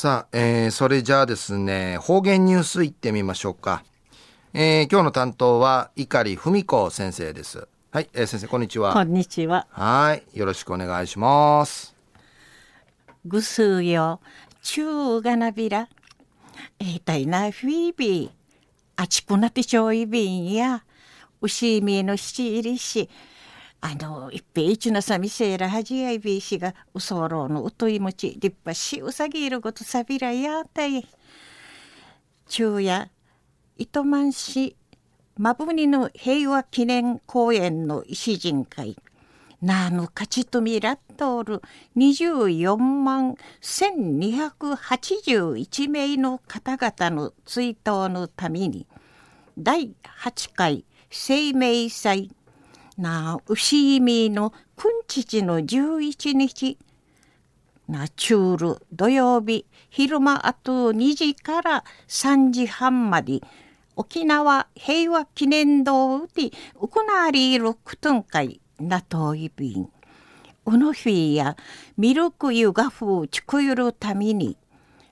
さあ、えー、それじゃあですね、方言ニュースいってみましょうか。えー、今日の担当は碇文子先生です。はい、えー、先生こんにちは。こんにちは。はい、よろしくお願いします。ぐすうよ、ちゅうがなびら。えー、たいなフィービー。あちくなてちょいびんや。うしみのしちいりし。あの、一平一のさみせらはじやいびいしが、うそろうのうといもち、立派しうさぎいることさびらやたい。昼夜、糸満市、まぶにの平和記念公園の石人会。なあの勝ちとみらっとおる24万1281名の方々の追悼のために第8回生命祭な牛意のくんちちの11日なチュール土曜日昼間あと2時から3時半まで沖縄平和記念堂で行われるクトン会なといびん。うの日やミルク湯がふうちくゆるために、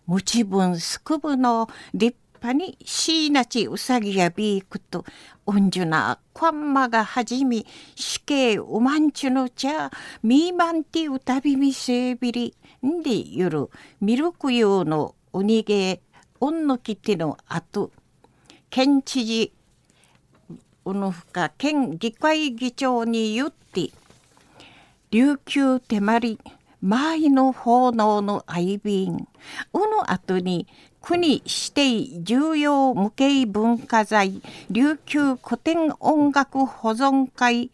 むちぶんすくぶの立派にしいなちうさぎやビークと、うんじゅなこんまがはじみ、死刑うまんちゅのちゃ、みーまんてうたびみせびり、んでゆる、ミルク湯のおにげ、おんのきてのあと、県知事、うぬふか県議会議長に言って、琉球手まり、前の奉納の愛便、うの後に国指定重要無形文化財琉球古典音楽保存会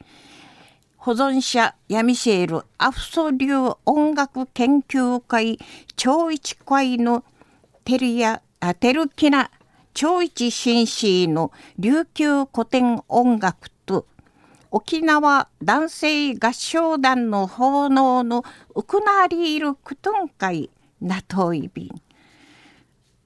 保存者ヤミシェールアフソ流音楽研究会超一会のテルヤテルキナ超一紳士の琉球古典音楽沖縄男性合唱団の奉納のウクナーリールクトン会ナトイビン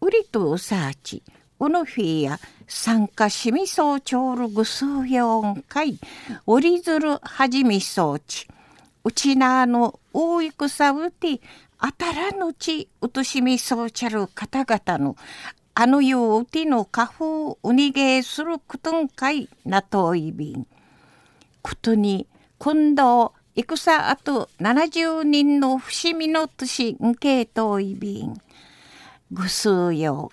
ウリとウサーチ、ウヌフィや参加しみそうちょうるぐすうよんかい、ウリズルはじみそうち、うちなの大戦うて、あたらぬちうとしみそうちゃる方々の、あのようての花粉うにげするくとんかいなといびん。ことに、今度、戦あと70人の伏見の年んけいといびん。ぐすうよ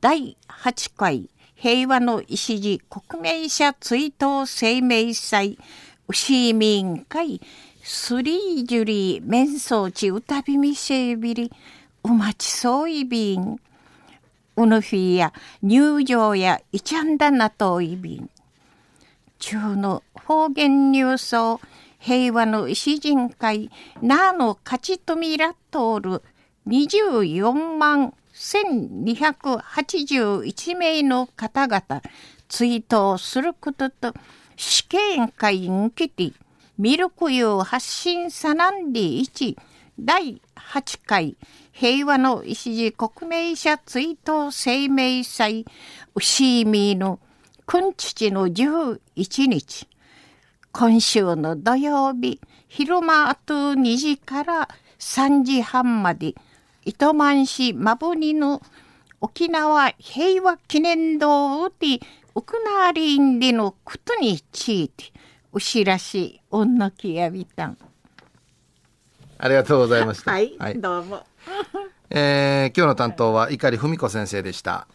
第8回平和の礎国名者追悼生命祭牛民会スリージュリー面相地歌びみせびりお待ちそういびんうぬひや入場やいちゃんだなといびん中の方言入層平和の石人会なの勝ちとみらっとおる24万1281名の方々追悼することと試験会にきてミルクユ発信さなんで1第8回平和の礎国名者追悼生命祭牛見の君父の11日今週の土曜日昼間あと2時から3時半まで糸満市マブニの沖縄平和記念堂でウクナーリンでのことについてお知らしおんのきやびた。んありがとうございました。はい、はい、どうも。えー、今日の担当は碇文子先生でした